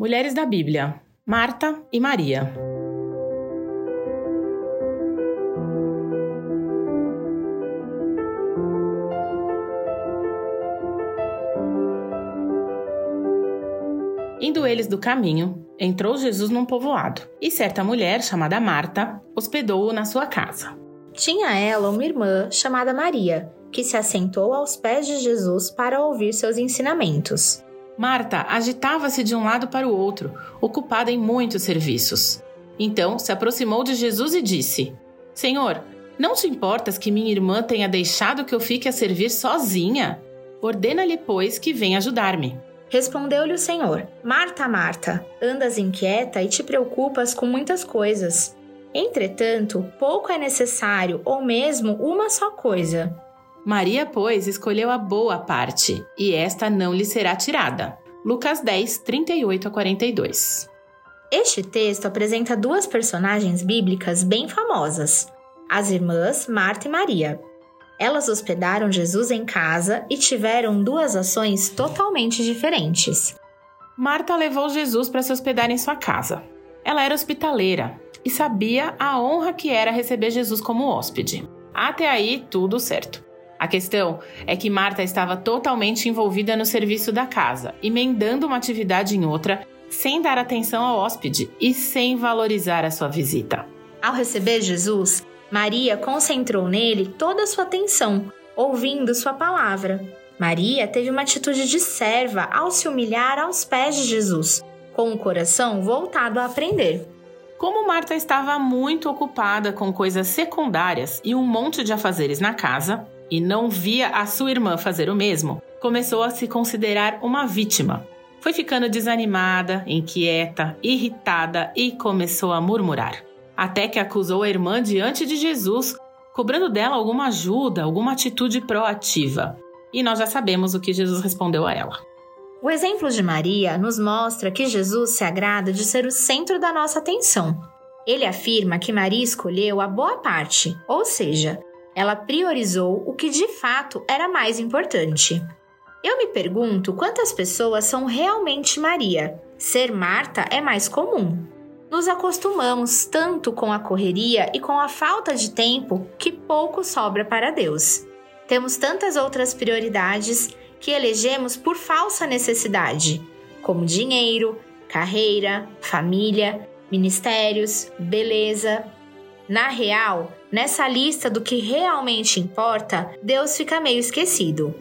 Mulheres da Bíblia: Marta e Maria. Indo eles do caminho, entrou Jesus num povoado, e certa mulher, chamada Marta, hospedou-o na sua casa. Tinha ela uma irmã chamada Maria, que se assentou aos pés de Jesus para ouvir seus ensinamentos. Marta agitava-se de um lado para o outro, ocupada em muitos serviços. Então se aproximou de Jesus e disse: Senhor, não te importas que minha irmã tenha deixado que eu fique a servir sozinha? Ordena-lhe, pois, que venha ajudar-me. Respondeu-lhe o Senhor: Marta, Marta, andas inquieta e te preocupas com muitas coisas. Entretanto, pouco é necessário, ou mesmo uma só coisa. Maria, pois, escolheu a boa parte, e esta não lhe será tirada. Lucas 10, 38 a 42. Este texto apresenta duas personagens bíblicas bem famosas, as irmãs Marta e Maria. Elas hospedaram Jesus em casa e tiveram duas ações totalmente diferentes. Marta levou Jesus para se hospedar em sua casa. Ela era hospitaleira e sabia a honra que era receber Jesus como hóspede. Até aí, tudo certo. A questão é que Marta estava totalmente envolvida no serviço da casa, emendando uma atividade em outra, sem dar atenção ao hóspede e sem valorizar a sua visita. Ao receber Jesus, Maria concentrou nele toda a sua atenção, ouvindo sua palavra. Maria teve uma atitude de serva ao se humilhar aos pés de Jesus, com o coração voltado a aprender. Como Marta estava muito ocupada com coisas secundárias e um monte de afazeres na casa, e não via a sua irmã fazer o mesmo, começou a se considerar uma vítima. Foi ficando desanimada, inquieta, irritada e começou a murmurar. Até que acusou a irmã diante de Jesus, cobrando dela alguma ajuda, alguma atitude proativa. E nós já sabemos o que Jesus respondeu a ela. O exemplo de Maria nos mostra que Jesus se agrada de ser o centro da nossa atenção. Ele afirma que Maria escolheu a boa parte, ou seja, ela priorizou o que de fato era mais importante. Eu me pergunto quantas pessoas são realmente Maria. Ser Marta é mais comum. Nos acostumamos tanto com a correria e com a falta de tempo que pouco sobra para Deus. Temos tantas outras prioridades que elegemos por falsa necessidade, como dinheiro, carreira, família, ministérios, beleza. Na real, Nessa lista do que realmente importa, Deus fica meio esquecido.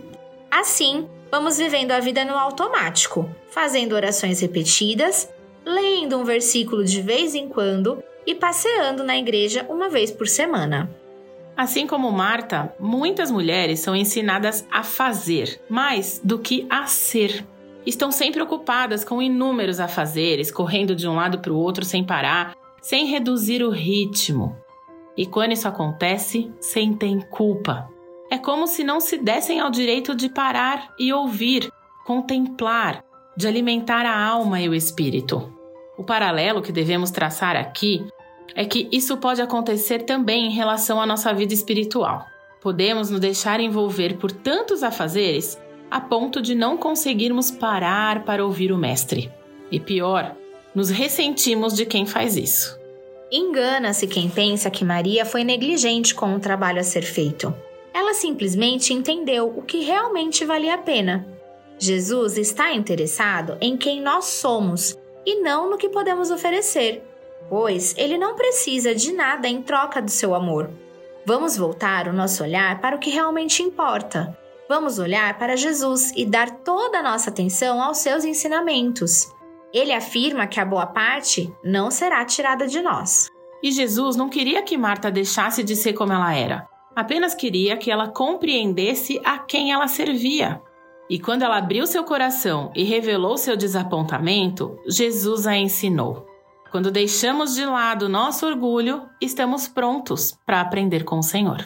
Assim, vamos vivendo a vida no automático, fazendo orações repetidas, lendo um versículo de vez em quando e passeando na igreja uma vez por semana. Assim como Marta, muitas mulheres são ensinadas a fazer mais do que a ser. Estão sempre ocupadas com inúmeros afazeres, correndo de um lado para o outro sem parar, sem reduzir o ritmo. E quando isso acontece, sentem culpa. É como se não se dessem ao direito de parar e ouvir, contemplar, de alimentar a alma e o espírito. O paralelo que devemos traçar aqui é que isso pode acontecer também em relação à nossa vida espiritual. Podemos nos deixar envolver por tantos afazeres a ponto de não conseguirmos parar para ouvir o Mestre. E pior, nos ressentimos de quem faz isso. Engana-se quem pensa que Maria foi negligente com o trabalho a ser feito. Ela simplesmente entendeu o que realmente valia a pena. Jesus está interessado em quem nós somos e não no que podemos oferecer, pois ele não precisa de nada em troca do seu amor. Vamos voltar o nosso olhar para o que realmente importa. Vamos olhar para Jesus e dar toda a nossa atenção aos seus ensinamentos. Ele afirma que a boa parte não será tirada de nós. E Jesus não queria que Marta deixasse de ser como ela era, apenas queria que ela compreendesse a quem ela servia. E quando ela abriu seu coração e revelou seu desapontamento, Jesus a ensinou. Quando deixamos de lado nosso orgulho, estamos prontos para aprender com o Senhor.